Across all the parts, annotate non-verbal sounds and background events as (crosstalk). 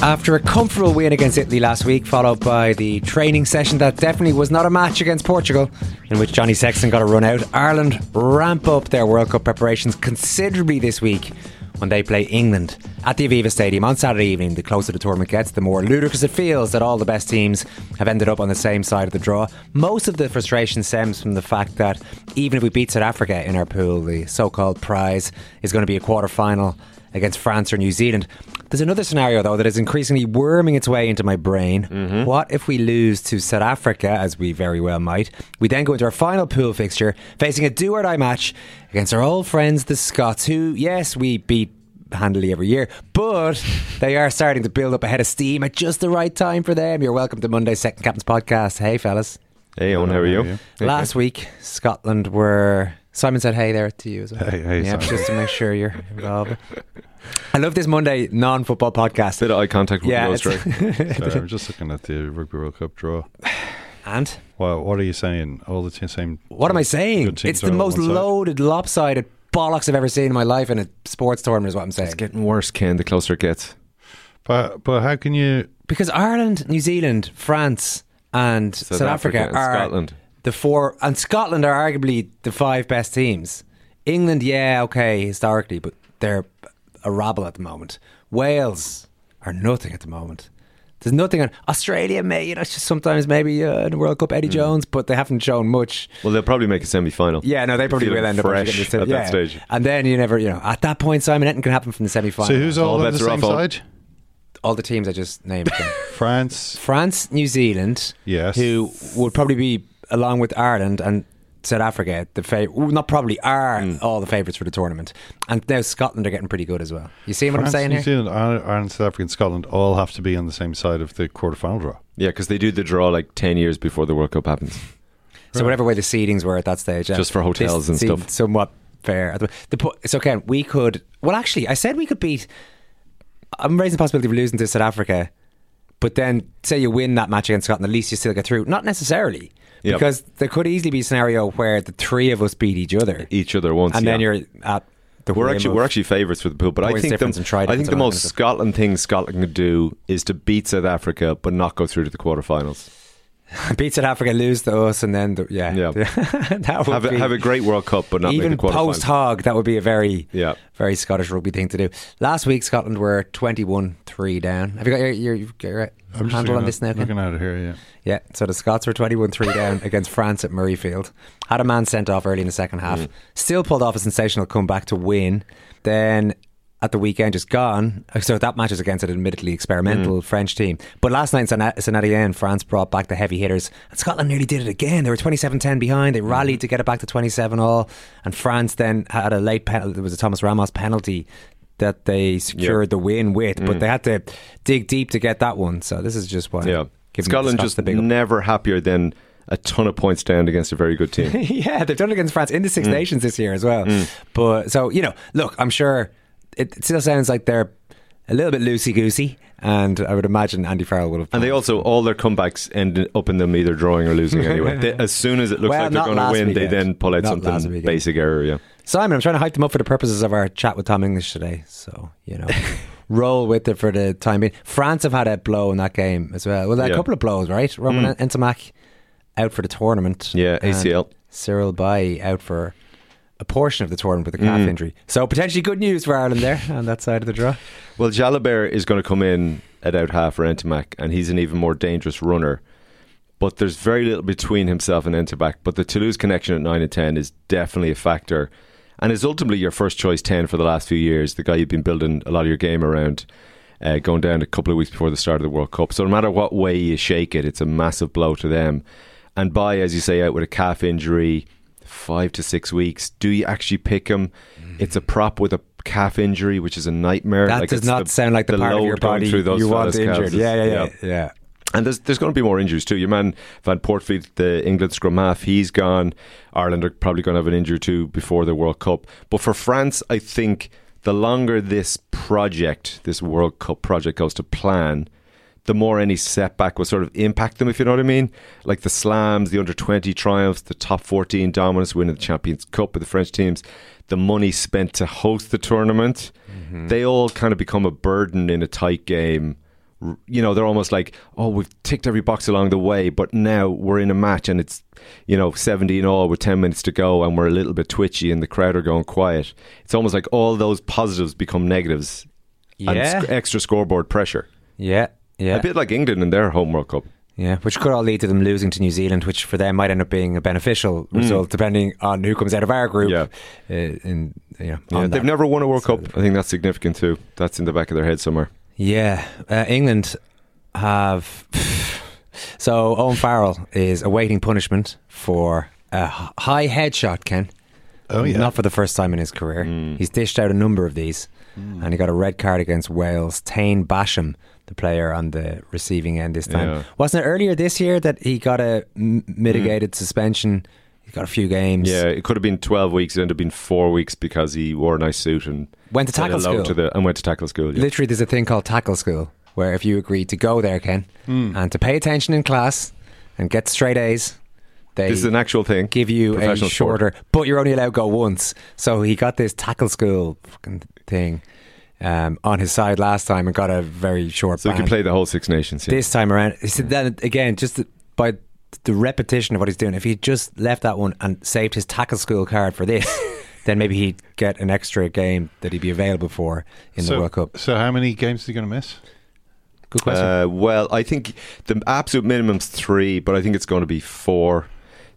After a comfortable win against Italy last week, followed by the training session that definitely was not a match against Portugal, in which Johnny Sexton got a run out, Ireland ramp up their World Cup preparations considerably this week when they play England at the Aviva Stadium on Saturday evening. The closer the tournament gets, the more ludicrous it feels that all the best teams have ended up on the same side of the draw. Most of the frustration stems from the fact that even if we beat South Africa in our pool, the so called prize is going to be a quarter final against France or New Zealand. There's another scenario, though, that is increasingly worming its way into my brain. Mm-hmm. What if we lose to South Africa, as we very well might? We then go into our final pool fixture, facing a do or die match against our old friends, the Scots, who, yes, we beat handily every year, but (laughs) they are starting to build up a head of steam at just the right time for them. You're welcome to Monday's Second Captain's Podcast. Hey, fellas. Hey, Owen, how are you? Last week, Scotland were. Simon said hey there to you as well. Hey, hey, yeah, Simon. just to make sure you're involved. I love this Monday non-football podcast. Bit of eye contact with Yeah, it's- Drake. Sorry, I'm just looking at the Rugby World Cup draw. And Well, what are you saying? All the t- same. what am I saying? It's the most loaded, lopsided bollocks I've ever seen in my life in a sports tournament. Is what I'm saying. It's getting worse, Ken, the closer it gets. But but how can you? Because Ireland, New Zealand, France, and South, Africa, and are Scotland. The four, and Scotland are arguably the five best teams. England, yeah, okay, historically, but they're a rabble at the moment. Wales are nothing at the moment. There's nothing on Australia. May you know, it's just sometimes maybe uh, in the World Cup. Eddie Jones, but they haven't shown much. Well, they'll probably make a semi final. Yeah, no, they probably will end up fresh actually getting at to- that yeah. stage. And then you never, you know, at that point, Simon, anything can happen from the semi final. So who's all, all on the bets are same all- side? all the teams I just named? (laughs) Ken. France. France, New Zealand, Yes. who would probably be along with Ireland and South Africa the fav- well, not probably are Hmm. all the favourites for the tournament, and now Scotland are getting pretty good as well. You see what France, I'm saying New here? Zealand, Ireland, Ireland, South Africa, and Scotland all have to be on the same side of the quarterfinal draw. Yeah, because they do the draw like 10 years before the World Cup happens. So whatever way the seedings were at that stage, Just for hotels this and stuff. somewhat fair. The, the, po- it's okay. We could. Well, actually, I said we could beat. I'm raising the possibility of losing to South Africa, but then say you win that match against Scotland, at least you still get through. Not necessarily. Yep. Because there could easily be a scenario where the three of us beat each other, Each other once. and then you're at the We're actually we're actually favourites for the pool, but I think the, I think the most. Scotland thing Scotland could do is to beat South Africa but not go through to the quarterfinals. (laughs) beat South Africa, lose to us, and then the, yeah, Yeah. (laughs) that would Have a, be, have a great World Cup but not even make post hog. That would be a very Yeah. very Scottish rugby thing to do. Last week, Scotland were 21 3 down. Have you got your, your, you've your I'm just handle looking on this now? Ken? Looking at it here, yeah. Yeah, so the Scots were 21 3 down (coughs) against France at Murrayfield. Had a man sent off early in the second half. Mm. Still pulled off a sensational comeback to win. Then at the weekend, just gone. So that match was against an admittedly experimental Mm. French team. But last night in Saint Etienne, France brought back the heavy hitters. And Scotland nearly did it again. They were 27 10 behind. They Mm. rallied to get it back to 27 all. And France then had a late penalty. There was a Thomas Ramos penalty. That they secured the win with, but Mm. they had to dig deep to get that one. So this is just why. Yeah. Scotland just never happier than a ton of points down against a very good team. (laughs) yeah, they've done it against France in the Six Mm. Nations this year as well. But so you know, look, I'm sure it, still sounds like they're a little bit loosey goosey, and I would imagine Andy Farrell would have. And they also all their comebacks end up in them either drawing or losing (laughs) anyway. They, as soon as it looks Well, like they're going to win, they then pull out Not something basic error. Yeah. Simon, I'm trying to hype them up for the purposes of our chat with Tom English today. So you know, (laughs) roll with it for the time being. France have had a blow in that game as well. Well, a Yeah. couple of blows, right? Romain Mm. Ntamack out for the tournament. Yeah, ACL. Cyril Baille out for a portion of the tournament with a calf Mm. injury. So potentially good news for Ireland there on that side of the draw. Well, Jalibert is going to come in at out half for Ntamack, and he's an even more dangerous runner. But there's very little between himself and Ntamack. But the Toulouse connection at 9 and 10 is definitely a factor. And is ultimately your first choice 10 for the last few years, the guy you've been building a lot of your game around, uh, going down a couple of weeks before the start of the World Cup. So no matter what way you shake it, it's a massive blow to them. And Baille, as you say, out with a calf injury, five to six weeks, do you actually pick him? It's a prop with a calf injury, which is a nightmare. That Like, does not sound like the part of your body through those you want injured. calves. Yeah, yeah, yeah, yeah. And there's there's going to be more injuries too. Your man Van Poortvliet, the England scrum half, he's gone. Ireland are probably going to have an injury too before the World Cup. But for France, I think the longer this project, this World Cup project goes to plan, the more any setback will sort of impact them, if you know what I mean. Like the slams, the under 20 triumphs, the top 14 dominance, winning the Champions Cup with the French teams, the money spent to host the tournament, mm-hmm. they all kind of become a burden in a tight game. You know, they're almost like, oh, we've ticked every box along the way, but now we're in a match and it's, you know, 70 in all with 10 minutes to go and we're a little bit twitchy and the crowd are going quiet. It's almost like all those positives become negatives and sc- extra scoreboard pressure. Yeah, yeah. A bit like England in their home World Cup. Yeah, which could all lead to them losing to New Zealand, which for them might end up being a beneficial Mm. result, depending on who comes out of our group. Yeah, uh, in you know, Yeah, they've that. never won a World Cup. I think that's significant too. That's in the back of their head somewhere. Yeah, uh, England have. (sighs) so Owen Farrell is awaiting punishment for a high headshot. Ken. Oh, yeah. not for the first time in his career. He's dished out a number of these, and he got a red card against Wales. Taine Basham, the player on the receiving end this time, Yeah. wasn't it earlier this year that he got a m- mitigated suspension? He got a few games. Yeah, it could have been twelve weeks. It ended up being four weeks because he wore a nice suit and Went to tackle school. to the and went to tackle school. Yeah. Literally, there's a thing called tackle school where if you agree to go there, Ken, Hmm. and to pay attention in class and get straight A's, they This is an actual thing. give you a Professional sport. shorter, but you're only allowed to go once. So he got this tackle school fucking thing um, on his side last time and got a very short. So he ban. can play the whole Six Nations. Yeah. this time around. He said that again, just by the repetition of what he's doing. If he just left that one and saved his tackle school card for this. (laughs) Then maybe he'd get an extra game that he'd be available for in so, the World Cup. So how many games is he going to miss? Good question. Uh, well, I think the absolute minimum's three, but I think it's going to be four.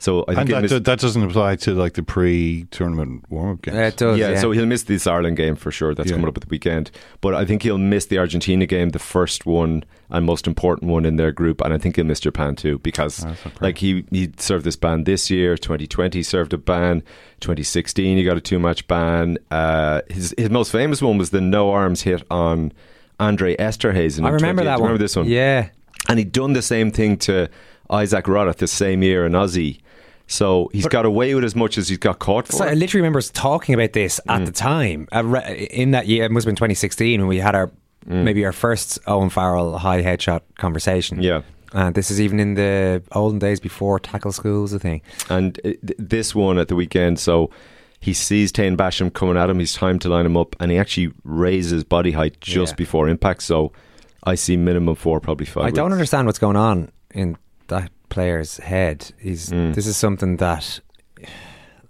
So I think and that, miss- do- that doesn't apply to like the pre-tournament warm-up games. It does, yeah, yeah. so he'll miss this Ireland game for sure. That's Yeah. coming up at the weekend. But I think he'll miss the Argentina game, the first one and most important one in their group, and I think he'll miss Japan too because Oh, like he he served this ban this year. 2020 he served a ban. 2016 he got a two match ban. Uh, his his most famous one was the no arms hit on Andre Esterhuizen. I in remember that do you one. Remember this one? Yeah. and he'd done the same thing to Isaac Rodda the same year in Aussie. So he's got away with as much as he's got caught for. So I literally remember us talking about this Mm. at the time. Re- In that year, it must have been 2016 when we had our maybe our first Owen Farrell high headshot conversation. Mm. Yeah. And this is even in the olden days before tackle school was a thing. And th- this one at the weekend, so he sees Taine Basham coming at him. He's time to line him up, and he actually raises body height just Yeah. before impact. So I see minimum four, probably five. I don't understand what's going on in player's head. He's Mm. this is something that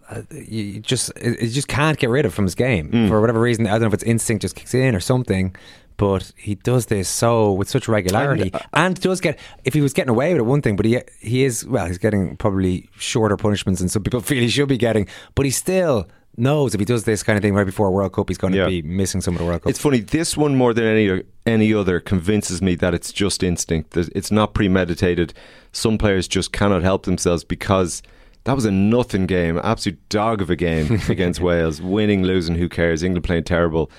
uh, you you just you just can't get rid of from his game Mm. for whatever reason. I don't know if it's instinct just kicks in or something. But he does this so with such regularity, And, uh, and, does get. If he was getting away with it, one thing, but he he is well. He's getting probably shorter punishments than some people (laughs) feel he should be getting. But he still knows if he does this kind of thing right before a World Cup, he's going to Yeah. be missing some of the World Cup. It's funny. This one more than any any other convinces me that it's just instinct. That it's not premeditated. Some players just cannot help themselves because that was a nothing game, absolute dog of a game (laughs) against Wales. Winning, losing, who cares? England playing terrible.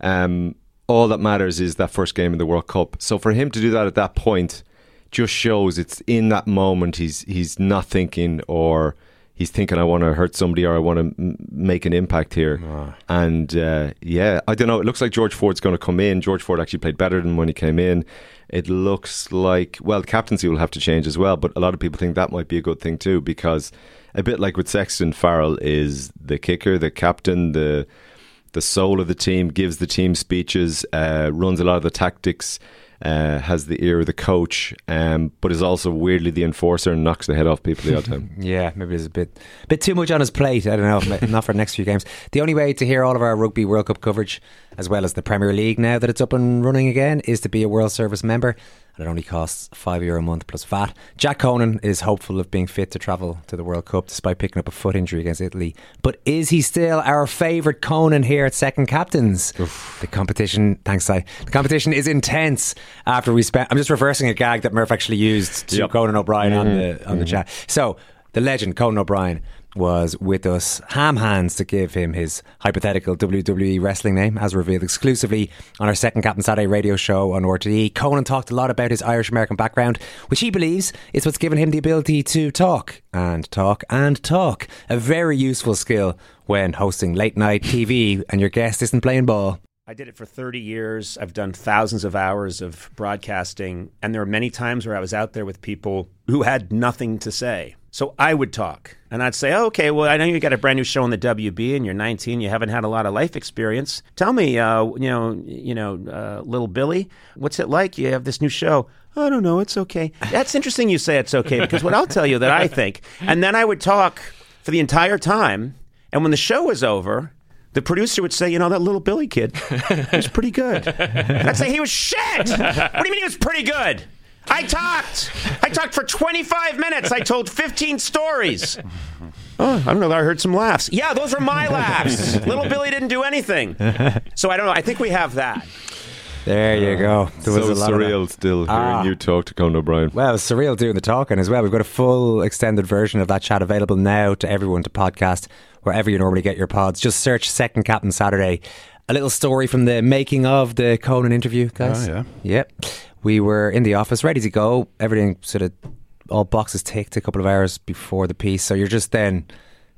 Um, all that matters is that first game in the World Cup. So for him to do that at that point just shows it's in that moment he's he's not thinking or he's thinking I want to hurt somebody or I want to m- make an impact here. And uh, yeah, I don't know. It looks like George Ford's going to come in. George Ford actually played better than when he came in. It looks like well, the captaincy will have to change as well. But a lot of people think that might be a good thing too because a bit like with Sexton, Farrell is the kicker, the captain, the the soul of the team, gives the team speeches, uh, runs a lot of the tactics, uh, has the ear of the coach, um, but is also weirdly the enforcer and knocks the head off people the time. (laughs) Yeah, maybe there's a bit bit too much on his plate. I don't know, not for the next few games. The only way to hear all of our Rugby World Cup coverage, as well as the Premier League now that it's up and running again, is to be a World Service member. And it only costs five euro a month plus VAT. Jack Conan is hopeful of being fit to travel to the World Cup despite picking up a foot injury against Italy. But is he still our favourite Conan here at Second Captains? The competition, thanks, I. The competition is intense after we spent. I'm just reversing a gag that Murph actually used to Yep. Conan O'Brien on Mhm, the on the chat. So the legend Conan O'Brien was with us, ham hands to give him his hypothetical WWE wrestling name, as revealed exclusively on our second Captain Saturday radio show on RTE. Conan talked a lot about his Irish American background, which he believes is what's given him the ability to talk and talk and talk. A very useful skill when hosting late night TV and your guest isn't playing ball. I did it for 30 years. I've done thousands of hours of broadcasting, and there were many times where I was out there with people who had nothing to say. So I would talk, and I'd say, oh, "Okay, well, I know you got a brand new show on the WB, and you're 19. You haven't had a lot of life experience. Tell me, uh, you know, you know, uh, little Billy, what's it like? You have this new show." I don't know. It's okay. That's interesting. You say it's okay because what I'll tell you that I think, and then I would talk for the entire time, and when the show was over, the producer would say, you know, that little Billy kid was pretty good. And I'd say he was shit. What do you mean he was pretty good? I talked. I talked for 25 minutes. I told 15 stories. Oh, I don't know. I heard some laughs. Yeah, those were my laughs. Little Billy didn't do anything. So I don't know. I think we have that. There you go. There was so a lot of surreal still hearing Ah. you talk to Conan O'Brien. Well, it's surreal doing the talking as well. We've got a full extended version of that chat available now to everyone to podcast wherever you normally get your pods. Just search Second Captain Saturday. A little story from the making of the Conan interview, guys. Oh, yeah. Yep. We were in the office, ready to go. Everything sort of all boxes ticked a couple of hours before the piece. So you're just then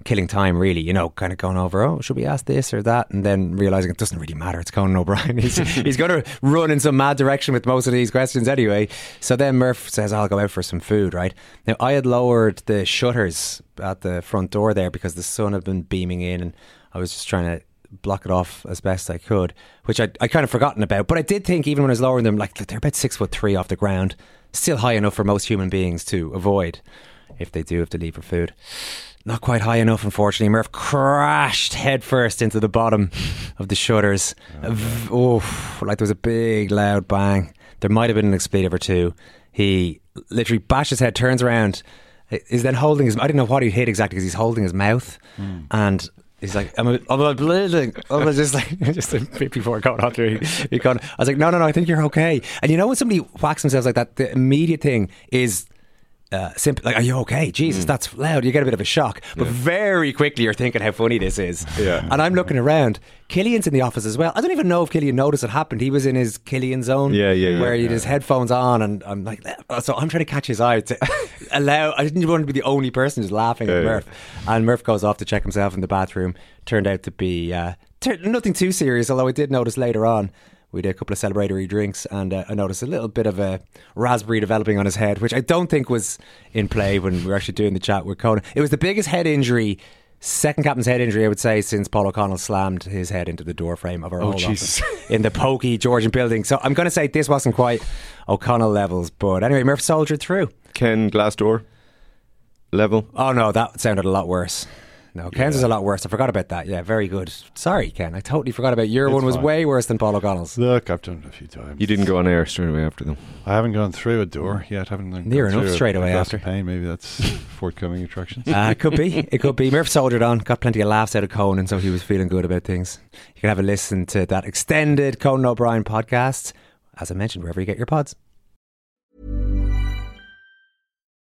killing time, really, you know, kind of going over, oh, should we ask this or that? And then realizing it doesn't really matter. It's Conan O'Brien. (laughs) He's, (laughs) he's going to run in some mad direction with most of these questions anyway. So then Murph says, I'll go out for some food, right? Now, I had lowered the shutters at the front door there because the sun had been beaming in and I was just trying to block it off as best I could, which I, I kind of forgotten about. But I did think, even when I was lowering them, like they're about six foot three off the ground, still high enough for most human beings to avoid if they do have to leave for food. Not quite high enough, unfortunately. Murph crashed headfirst into the bottom of the shutters. Oh, like there was a big, loud bang. There might have been an expletive or two. He literally bashed his head, turns around, is then holding his. I didn't know what he hit exactly because he's holding his mouth, hmm. and he's like, "I'm, a, I'm bleeding." I was just like, (laughs) just a bit before going on through. He, he gone, I was like, "No, no, no, I think you're okay." And you know when somebody whacks themselves like that, the immediate thing is uh, simple, like, are you okay? Jesus, that's loud. You get a bit of a shock. But very quickly, you're thinking how funny this is. Yeah. And I'm looking around. Killian's in the office as well. I don't even know if Killian noticed it happened. He was in his Killian zone. Yeah, yeah, yeah. Where he had his headphones on, and I'm like, so I'm trying to catch his eye to (laughs) allow. I didn't want to be the only person who's laughing Yeah, at yeah. Murph. And Murph goes off to check himself in the bathroom. Turned out to be uh, tur- nothing too serious, although I did notice later on. We did a couple of celebratory drinks, and uh, I noticed a little bit of a raspberry developing on his head, which I don't think was in play when we were actually doing the chat with Conan. It was the biggest head injury, second captain's head injury, I would say, since Paul O'Connell slammed his head into the door frame of our Oh, old office (laughs) in the pokey Georgian building. So I'm going to say this wasn't quite O'Connell levels, but anyway, Murph soldiered through. Ken Glassdoor level. Oh no, that sounded a lot worse. No, Ken's was a lot worse. I forgot about that. Yeah, very good. Sorry, Ken. I totally forgot about your It's one. Was fine. way worse than Paul O'Connell's. Look, I've done it a few times. You didn't go on air straight away after them. I haven't gone through a door yet. Haven't gone Near enough through a- straight away after. Pain. Maybe that's (laughs) forthcoming attractions. Uh, it could be. It could be. Murph soldiered on, got plenty of laughs out of Conan, so he was feeling good about things. You can have a listen to that extended Conan O'Brien podcast, as I mentioned, wherever you get your pods.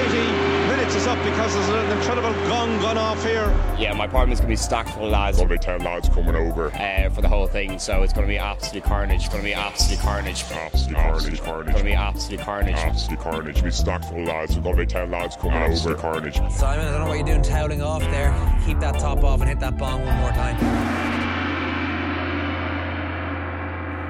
80 minutes is up because there's an incredible gong gone off here. Yeah, my apartment's gonna be stacked full of lads. There'll be 10 lads coming over. Uh, for the whole thing, so it's gonna be absolute carnage. It's gonna be absolute carnage. Absolute carnage, carnage. It's gonna be absolute carnage. Absolute carnage. Be stacked full of lads. There's gonna be 10 lads coming Absolute over. Carnage. Simon, I don't know what you're doing toweling off there. Keep that top off and hit that bong one more time.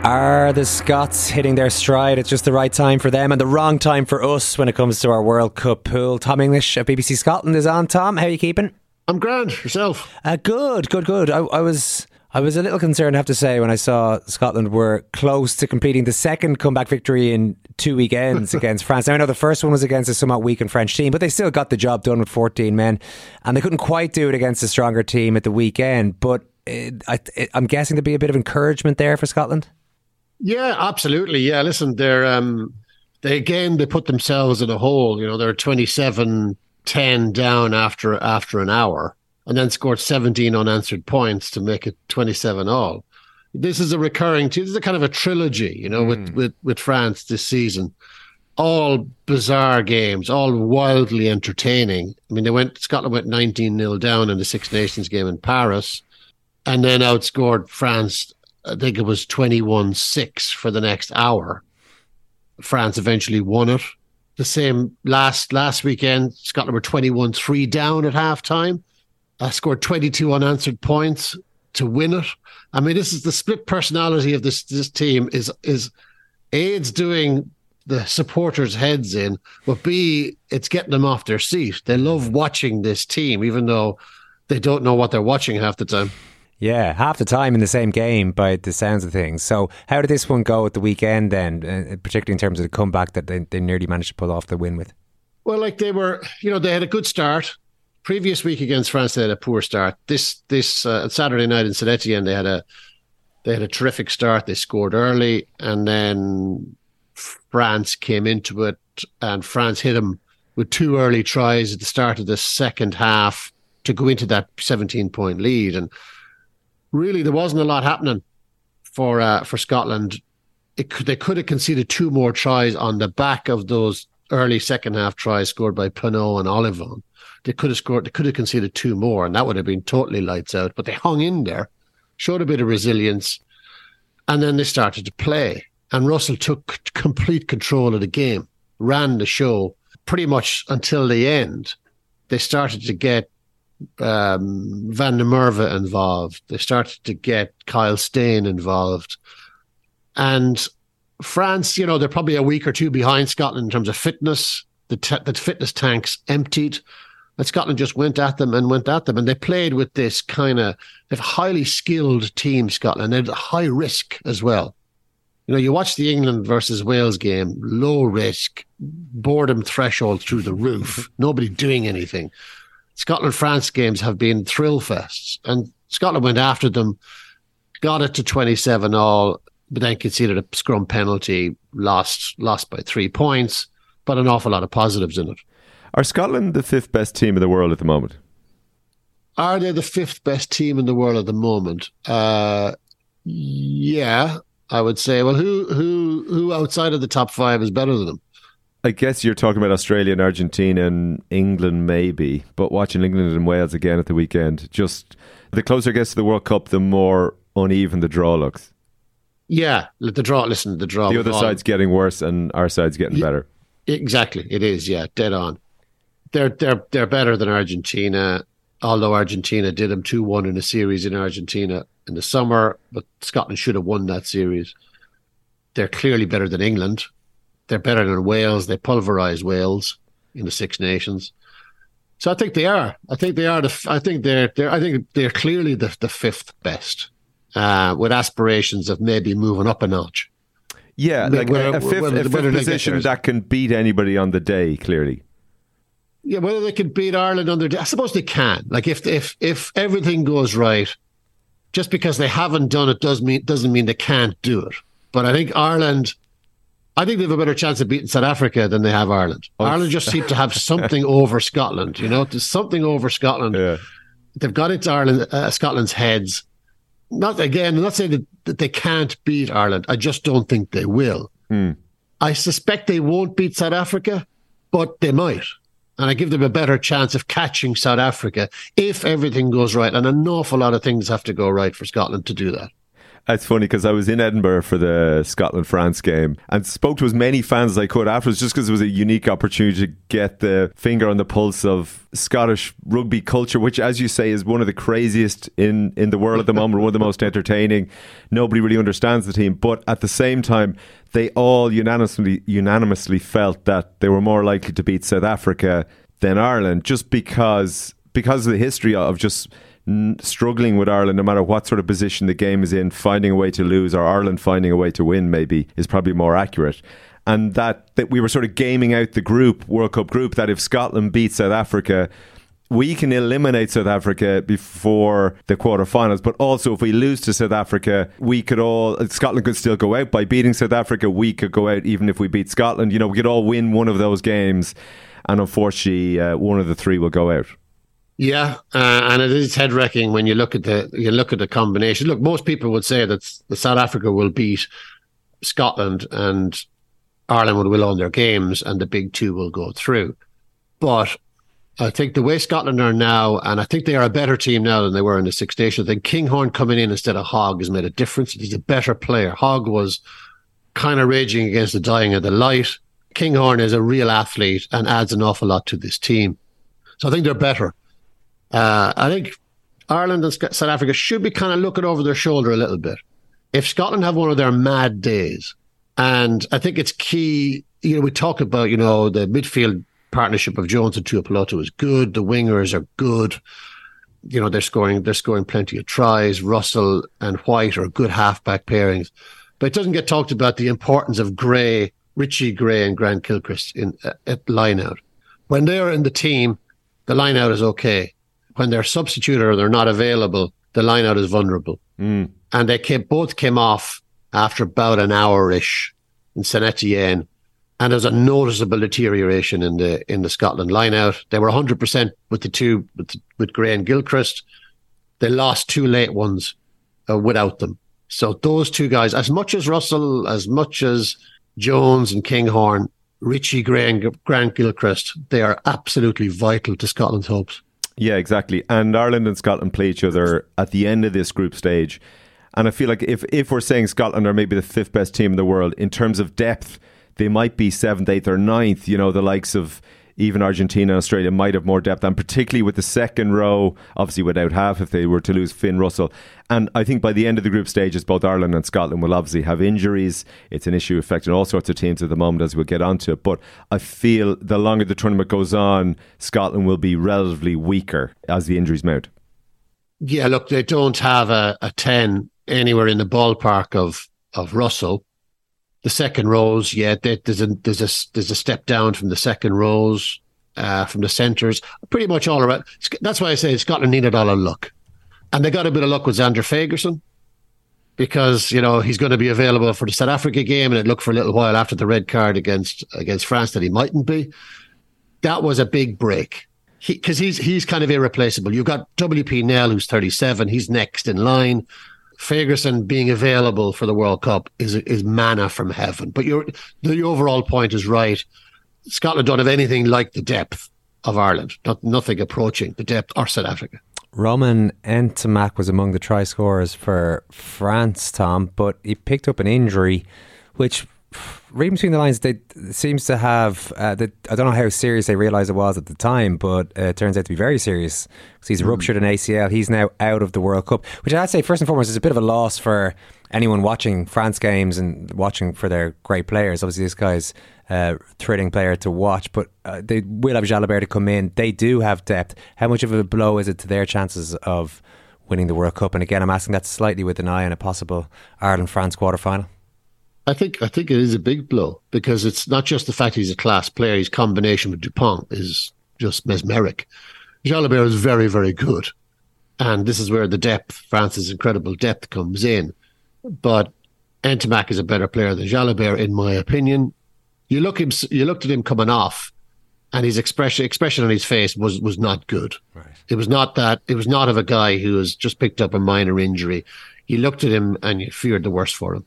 Are the Scots hitting their stride? It's just the right time for them and the wrong time for us when it comes to our World Cup pool. Tom English at BBC Scotland is on. Tom, how are you keeping? I'm grand. Yourself? Uh, good, good, good. I, I was. I was a little concerned, I have to say, when I saw Scotland were close to completing the second comeback victory in two weekends (laughs) against France. Now, I know the first one was against a somewhat weakened French team, but they still got the job done with 14 men. And they couldn't quite do it against a stronger team at the weekend. But it, I, I'm guessing there'd be a bit of encouragement there for Scotland. Yeah, absolutely. Yeah, listen, they're um, they again they put themselves in a hole. You know, they're 27-10 down after after an hour, and then scored 17 unanswered points to make it 27 all. This is a recurring. This is a kind of a trilogy, you know, with with with France this season. All bizarre games, all wildly entertaining. I mean, they went Scotland went 19 0 down in the Six Nations game in Paris, and then outscored France I think it was 21 6 for the next hour. France eventually won it. The same last last weekend, Scotland were 21 3 down at halftime. I scored 22 unanswered points to win it. I mean, this is the split personality of this this team is is A, it's doing the supporters' heads in, but B, it's getting them off their seat. They love watching this team, even though they don't know what they're watching half the time. Yeah, half the time in the same game by the sounds of things. So, how did this one go at the weekend then, uh, particularly in terms of the comeback that they, they nearly managed to pull off the win with? Well, like they were, you know, they had a good start. Previous week against France, they had a poor start. This this uh, Saturday night in Saint Etienne, they had a they had a terrific start. They scored early, and then France came into it, and France hit them with two early tries at the start of the second half to go into that 17 point lead. And really there wasn't a lot happening for uh, for Scotland. Could, they could have conceded two more tries on the back of those early second half tries scored by Penaud and Ollivon. They could have scored. They could have conceded two more, and that would have been totally lights out. But they hung in there, showed a bit of resilience, and then they started to play. And Russell took complete control of the game, ran the show pretty much until the end. They started to get um, Van der Merwe involved. They started to get Kyle Steyn involved. And France, you know, they're probably a week or two behind Scotland in terms of fitness. The, t- the fitness tanks emptied. And Scotland just went at them and went at them. And they played with this kind of highly skilled team, Scotland. They're high risk as well. You know, you watch the England versus Wales game, low risk, boredom threshold through the roof, nobody doing anything. Scotland France games have been thrill fests, and Scotland went after them, got it to 27 all, but then conceded a scrum penalty, lost lost by three points, but an awful lot of positives in it. Are Scotland the fifth best team in the world at the moment? Are they the fifth best team in the world at the moment? Uh, yeah, I would say. Well, who who who outside of the top five is better than them? I guess you're talking about Australia and Argentina and England, maybe, but watching England and Wales again at the weekend, just the closer it gets to the World Cup, the more uneven the draw looks. Yeah, the draw. Listen, the draw. The other side's getting worse, and our side's getting better. Exactly, it is. Yeah, dead on. They're they're they're better than Argentina. Although Argentina did them two one in a series in Argentina in the summer, but Scotland should have won that series. They're clearly better than England. They're better than Wales. They pulverized Wales in the Six Nations. So I think they are. I think they are. The, I think they're. They're. I think they're clearly the the fifth best, uh, with aspirations of maybe moving up a notch. Yeah, Whether- like a, a fifth, whether- a fifth whether they get position that can beat anybody on the day. Clearly, Yeah, whether they can beat Ireland on their day, I suppose they can. Like if if if everything goes right, just because they haven't done it does mean doesn't mean they can't do it. But I think Ireland, I think they have a better chance of beating South Africa than they have Ireland. Ireland just seem to have (laughs) something over Scotland. You know, there's something over Scotland. They've got into Ireland, uh, Scotland's heads. Not again. I'm not saying that, that they can't beat Ireland. I just don't think they will. Hmm. I suspect they won't beat South Africa, but they might. And I give them a better chance of catching South Africa if everything goes right. And an awful lot of things have to go right for Scotland to do that. It's funny because I was in Edinburgh for the Scotland France game and spoke to as many fans as I could afterwards just because it was a unique opportunity to get the finger on the pulse of Scottish rugby culture, which, as you say, is one of the craziest in, in the world at the moment, one of the most entertaining. Nobody really understands the team. But at the same time, they all unanimously, unanimously felt that they were more likely to beat South Africa than Ireland just because because of the history of just n- struggling with Ireland, no matter what sort of position the game is in, finding a way to lose, or Ireland finding a way to win, maybe is probably more accurate. And that that we were sort of gaming out the group, World Cup group, that if Scotland beats South Africa, we can eliminate South Africa before the quarterfinals. But also, if we lose to South Africa, we could all Scotland could still go out by beating South Africa. We could go out even if we beat Scotland. You know, we could all win one of those games, and unfortunately, uh, one of the three will go out. Yeah, uh, and it is head wrecking when you look at the you look at the combination. Look, most people would say that South Africa will beat Scotland and Ireland would win all their games, and the big two will go through. But I think the way Scotland are now, and I think they are a better team now than they were in the Six Nations. I think Kinghorn coming in instead of Hogg has made a difference. He's a better player. Hogg was kind of raging against the dying of the light. Kinghorn is a real athlete and adds an awful lot to this team. So I think they're better. Uh, I think Ireland and South Africa should be kind of looking over their shoulder a little bit. If Scotland have one of their mad days, and I think it's key, you know, we talk about, you know, the midfield partnership of Jones and Tuipulotu is good. The wingers are good. You know, they're scoring, they're scoring plenty of tries. Russell and White are good halfback pairings. But it doesn't get talked about the importance of Gray, Richie Gray and Grant Gilchrist in uh, at line out. When they're in the team, the line out is okay. When they're substituted or they're not available, the line out is vulnerable. Mm. And they came, both came off after about an hour ish in Saint Etienne. And there's a noticeable deterioration in the in the Scotland line out. They were 100 percent with the two with, with Gray and Gilchrist. They lost two late ones uh, without them. So those two guys, as much as Russell, as much as Jones and Kinghorn, Richie Gray and Grant Gilchrist, they are absolutely vital to Scotland's hopes. Yeah, exactly. And Ireland and Scotland play each other at the end of this group stage. And I feel like if, if we're saying Scotland are maybe the fifth best team in the world, in terms of depth, they might be seventh, eighth, or ninth. You know, the likes of even Argentina and Australia might have more depth, and particularly with the second row, obviously without half if they were to lose Finn Russell. And I think by the end of the group stages, both Ireland and Scotland will obviously have injuries. It's an issue affecting all sorts of teams at the moment, as we'll get onto. It. But I feel the longer the tournament goes on, Scotland will be relatively weaker as the injuries mount. Yeah, look, they don't have a, a 10 anywhere in the ballpark of, of Russell. The second rows, yeah, there's a there's a there's a step down from the second rows, uh, from the centres, pretty much all around. That's why I say Scotland needed all of luck, and they got a bit of luck with Zander Fagerson because you know he's going to be available for the South Africa game, and it looked for a little while after the red card against against France that he mightn't be. That was a big break because he, he's he's kind of irreplaceable. You've got WP Nel, who's 37. He's next in line. Fagerson being available for the World Cup is is manna from heaven. But your the overall point is right. Scotland don't have anything like the depth of Ireland. Not nothing approaching the depth or South Africa. Romain Ntamack was among the try scorers for France, Tom, but he picked up an injury, which reading between the lines, they seems to have. Uh, the, I don't know how serious they realised it was at the time, but uh, it turns out to be very serious because he's mm. ruptured an ACL. He's now out of the World Cup, which I'd say first and foremost is a bit of a loss for anyone watching France games and watching for their great players. Obviously, this guy's a thrilling player to watch, but uh, they will have Jalibert to come in. They do have depth. How much of a blow is it to their chances of winning the World Cup? And again, I'm asking that slightly with an eye on a possible Ireland France quarter final. I think I think it is a big blow because it's not just the fact he's a class player. His combination with Dupont is just mesmeric. Jalibert is very very good, and this is where the depth, France's incredible depth, comes in. But Ntamack is a better player than Jalibert, in my opinion. You look him, you looked at him coming off, and his expression expression on his face was was not good. Right. It was not that. It was not of a guy who has just picked up a minor injury. You looked at him and you feared the worst for him.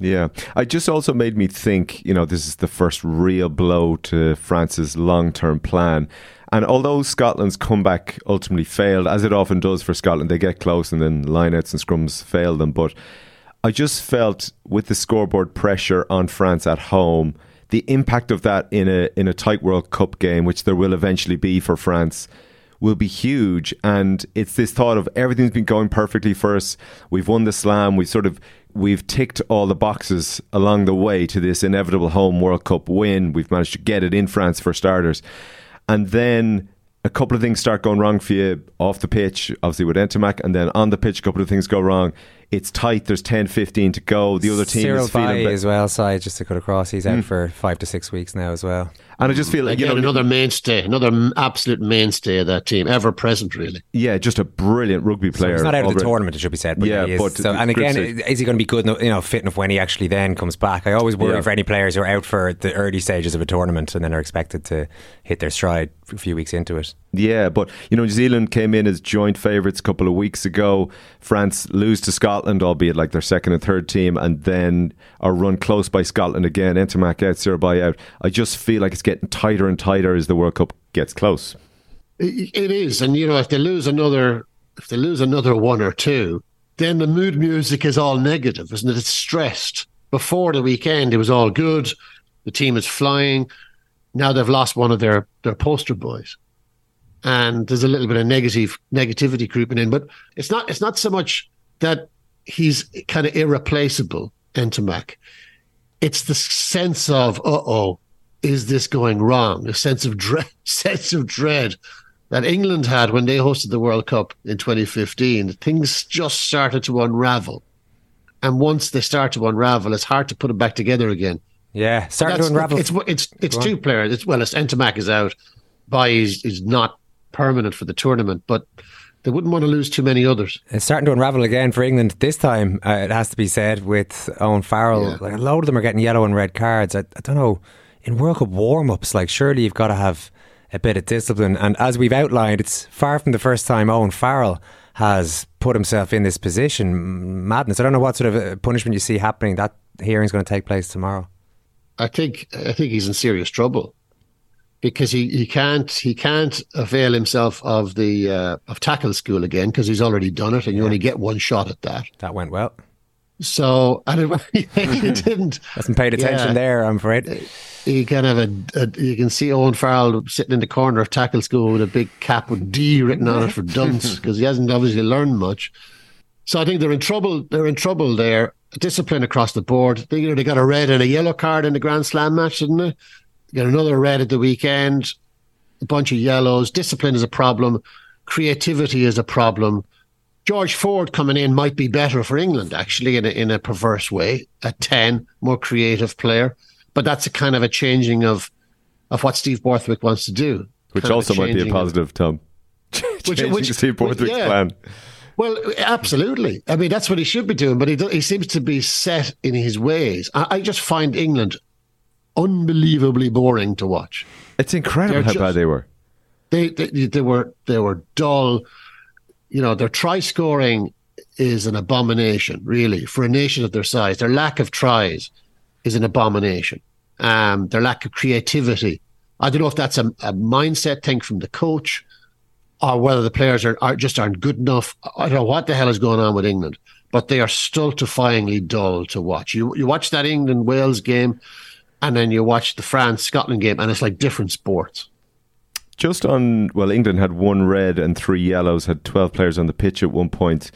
Yeah. I just also made me think, you know, this is the first real blow to France's long term plan. And although Scotland's comeback ultimately failed, as it often does for Scotland, they get close and then lineouts and scrums fail them. But I just felt with the scoreboard pressure on France at home, the impact of that in a in a tight World Cup game, which there will eventually be for France, will be huge. And it's this thought of everything's been going perfectly for us. We've won the slam. We've sort of we've ticked all the boxes along the way to this inevitable home World Cup win. We've managed to get it in France for starters. And then a couple of things start going wrong for you off the pitch, obviously with Ntamack, and then on the pitch, a couple of things go wrong. It's tight. There's 10, 15 to go. The other team Cyril is feeling as well. Side just to cut across. He's out mm. for five to six weeks now as well. And I just feel like Again, you know another mainstay, another absolute mainstay of that team, ever present, really. Yeah, just a brilliant rugby player. So he's not out of the tournament, it should be said. But yeah, yeah but so, and again, is he going to be good? You know, fit enough when he actually then comes back? I always worry yeah. for any players who are out for the early stages of a tournament and then are expected to hit their stride a few weeks into it. Yeah, but you know, New Zealand came in as joint favourites a couple of weeks ago. France lose to Scotland, albeit like their second and third team, and then are run close by Scotland again. Ntamack out, Sirbai out. I just feel like it's getting tighter and tighter tighter as the World Cup gets close. It is, and you know, if they lose another, if they lose another one or two, then the mood music is all negative, isn't it? It's stressed. Before the weekend, it was all good. The team is flying. Now they've lost one of their their poster boys, and there's a little bit of negative negativity creeping in. But it's not it's not so much that he's kind of irreplaceable, Ntamack. It's the sense of, uh oh, is this going wrong? A sense of dread, (laughs) sense of dread that England had when they hosted the World Cup in 2015. Things just started to unravel, and once they start to unravel, it's hard to put them back together again. Yeah, starting to unravel. It's it's it's two players. It's well, it's Ntamack is out. Baille is is not permanent for the tournament, but they wouldn't want to lose too many others. It's starting to unravel again for England this time. Uh, it has to be said with Owen Farrell. Yeah. Like a load of them are getting yellow and red cards. I, I don't know in World Cup warm ups, like surely you've got to have a bit of discipline. And as we've outlined, it's far from the first time Owen Farrell has put himself in this position. Madness. I don't know what sort of uh, punishment you see happening. That hearing's going to take place tomorrow. I think I think he's in serious trouble because he, he can't he can't avail himself of the uh, of tackle school again because he's already done it and you only get one shot at that. That went well. So and it, (laughs) he (laughs) didn't hasn't paid attention yeah, there. I'm afraid he kind of a, a, you can see Owen Farrell sitting in the corner of tackle school with a big cap with D written on it for dunce (laughs) because he hasn't obviously learned much. So I think they're in trouble. They're in trouble there. Discipline across the board. They, you know, they got a red and a yellow card in the Grand Slam match, didn't they? Got another red at the weekend. A bunch of yellows. Discipline is a problem. Creativity is a problem. George Ford coming in might be better for England, actually, in a, in a perverse way. At 10, more creative player. But that's a kind of a changing of of what Steve Borthwick wants to do. Which also might be a positive, Tom. (laughs) which, which, Steve Borthwick's yeah. plan. Well, absolutely. I mean, that's what he should be doing, but he, he seems to be set in his ways. I, I, just find England unbelievably boring to watch. It's incredible They're how just, bad they were. They, they they were they were dull. You know, their try scoring is an abomination, really, for a nation of their size. Their lack of tries is an abomination. Um, their lack of creativity. I don't know if that's a, a mindset thing from the coach. or whether the players are, are just aren't good enough. I don't know what the hell is going on with England, but they are stultifyingly dull to watch. You you watch that England Wales game, and then you watch the France Scotland game, and it's like different sports. Just on, well, England had one red and three yellows, had 12 players on the pitch at one point.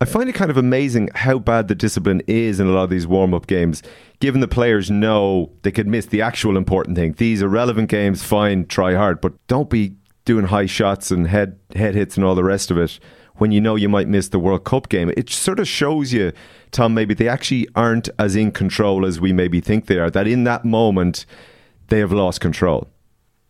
I find it kind of amazing how bad the discipline is in a lot of these warm up games, given the players know they could miss the actual important thing. These irrelevant games, fine, try hard, but don't be doing high shots and head, head hits and all the rest of it when you know you might miss the World Cup game. It sort of shows you, Tom, maybe they actually aren't as in control as we maybe think they are, that in that moment they have lost control.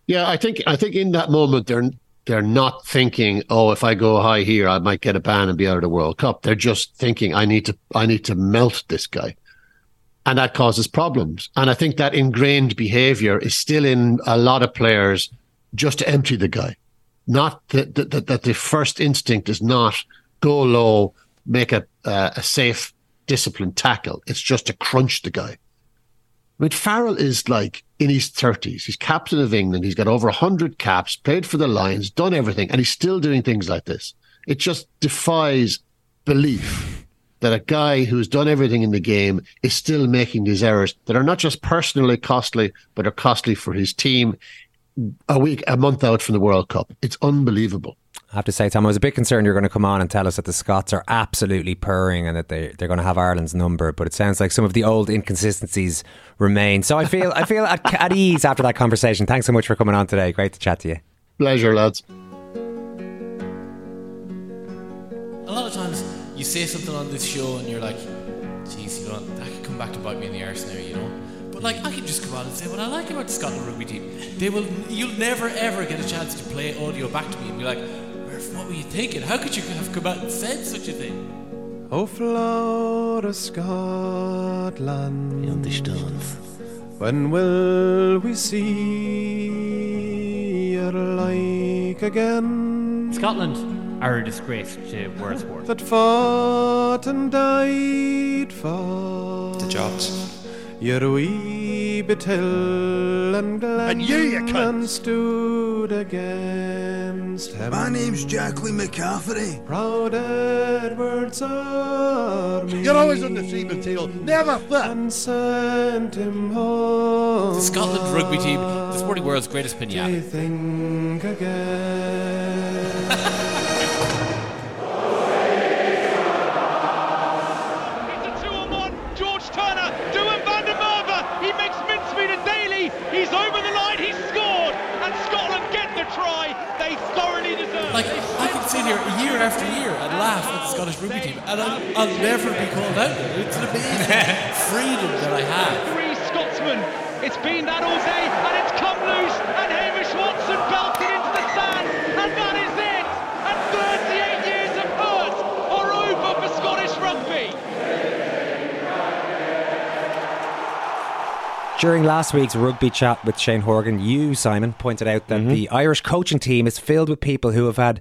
Yeah, I think I think in that moment they're they're not thinking, oh, if I go high here, I might get a ban and be out of the World Cup. They're just thinking, I need to I need to melt this guy. And that causes problems. And I think that ingrained behavior is still in a lot of players just to empty the guy. Not that the first instinct is not go low, make a uh, a safe, disciplined tackle. It's just to crunch the guy. I mean, Farrell is like in his 30s. He's captain of England. He's got over 100 caps, played for the Lions, done everything, and he's still doing things like this. It just defies belief that a guy who's done everything in the game is still making these errors that are not just personally costly, but are costly for his team a week, a month out from the World Cup. It's unbelievable. I have to say, Tom, I was a bit concerned you're going to come on and tell us that the Scots are absolutely purring and that they they're going to have Ireland's number. But it sounds like some of the old inconsistencies remain. So I feel I feel at, at ease after that conversation. Thanks so much for coming on today. Great to chat to you. Pleasure, lads. A lot of times you say something on this show and you're like, "Geez, you know, that could come back to bite me in the arse now," you know. But like, I can just come out and say what I like about the Scotland rugby team. They will, you'll never ever get a chance to play audio back to me and be like, "Murph, what were you thinking? How could you have come out and said such a thing?" O Flora Scotland. When will we see your like again? Scotland are a disgrace to world sport. That fought and died for The jobs. Your wee bit hill and glen And you, you and cunts. stood against him. My name's Jacqueline McCafferty. Proud Edward's army. You're always on the sea tail, never fit. And sent him home. The Scotland rugby team, the sporting world's greatest They pinata. Here year after year and laugh at the Scottish rugby team, and I'll, I'll never be called out. It's an amazing (laughs) freedom that I have. Three Scotsmen. It's been that all day, and it's come loose. And Hamish Watson belted into the sand. And that is it. And 38 years of hurt are over for Scottish rugby. During last week's rugby chat with Shane Horgan, you, Simon, pointed out that mm-hmm. the Irish coaching team is filled with people who have had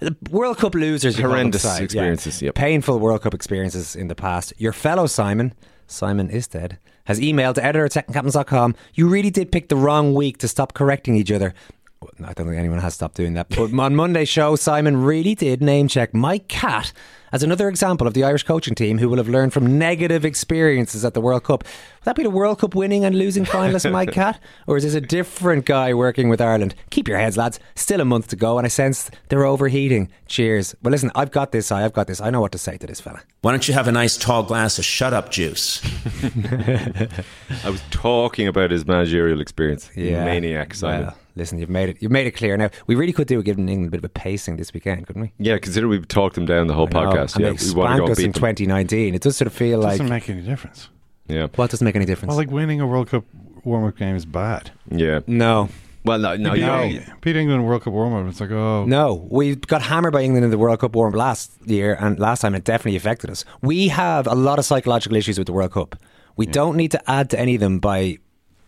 the World Cup losers. you call them, Horrendous side, yeah. experiences, yep. Painful World Cup experiences in the past. Your fellow Simon, Simon is dead, has emailed to editor at secondcaptains.com. You really did pick the wrong week to stop correcting each other. Well, I don't think anyone has stopped doing that. But (laughs) on Monday's show, Simon really did name check Mike Catt as another example of the Irish coaching team who will have learned from negative experiences at the World Cup. Would that be the World Cup winning and losing finalist Mike (laughs) Catt? Or is this a different guy working with Ireland? Keep your heads, lads. Still a month to go, and I sense they're overheating. Cheers. Well, listen, I've got this. I, I've got this. I know what to say to this fella. Why don't you have a nice tall glass of shut up juice? (laughs) I was talking about his managerial experience. Maniac, Simon. Well, listen, you've made it. You've made it clear now. We really could do with giving England a bit of a pacing this weekend, couldn't we? yeah, consider we've talked them down the whole I know, podcast. and Yeah, they we want to spanked go us in them. 2019. It does sort of feel like doesn't make any difference. Yeah. what doesn't make any difference. Well, like winning a World Cup warm up game is bad. Yeah. no, Well, no, no, beat, you know, England- beat England in World Cup warm up. It's like, oh, No, we got hammered by England in the World Cup warm up last year, and last time it definitely affected us. We have a lot of psychological issues with the World Cup. We don't need to add to any of them by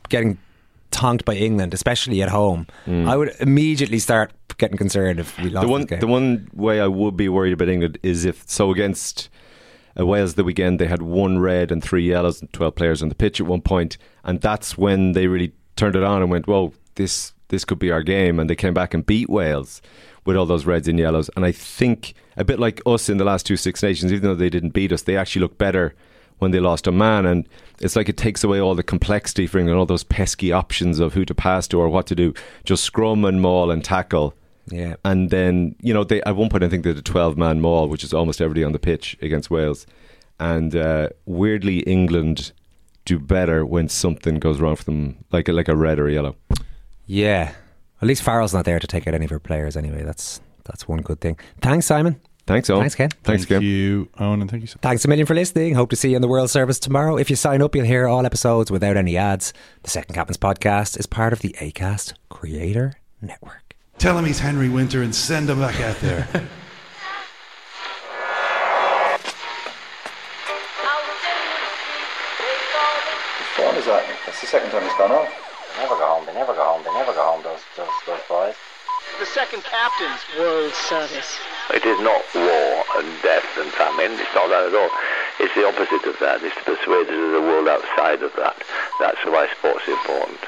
getting tonked by England, especially at home. I would immediately start getting concerned if we lost the one, game. the one way I would be worried about England is if so against uh, Wales the weekend they had one red and three yellows and twelve players on the pitch at one point, and that's when they really turned it on and went, "Whoa, this this could be our game, and they came back and beat Wales with all those reds and yellows. And I think a bit like us in the last two Six Nations, even though they didn't beat us, they actually look better when they lost a man. And it's like it takes away all the complexity for England, all those pesky options of who to pass to or what to do. Just scrum and maul and tackle. Yeah. And then, you know, they at one point I think they did a 12 man maul, which is almost everybody on the pitch against Wales. And uh, weirdly, England do better when something goes wrong for them, like a, like a red or a yellow. Yeah. At least Farrell's not there to take out any of her players anyway. That's that's one good thing. Thanks, Simon. Thanks, Owen. Thanks, Ken. Thanks, thank Ken. you, Owen, and thank you. So Thanks a million for listening. Hope to see you in the World Service tomorrow. If you sign up, you'll hear all episodes without any ads. The Second Captain's podcast is part of the ACAST Creator Network. Tell him he's Henry Winter and send him back out there. (laughs) Whose phone is that? That's the second time it's gone off. They never go home. They never go home. They never go home. Those those those boys. The second captain's World Service. It is not war and death and famine. It's not that at all. It's the opposite of that. It's the persuasion of the world outside of that. That's why sport's important.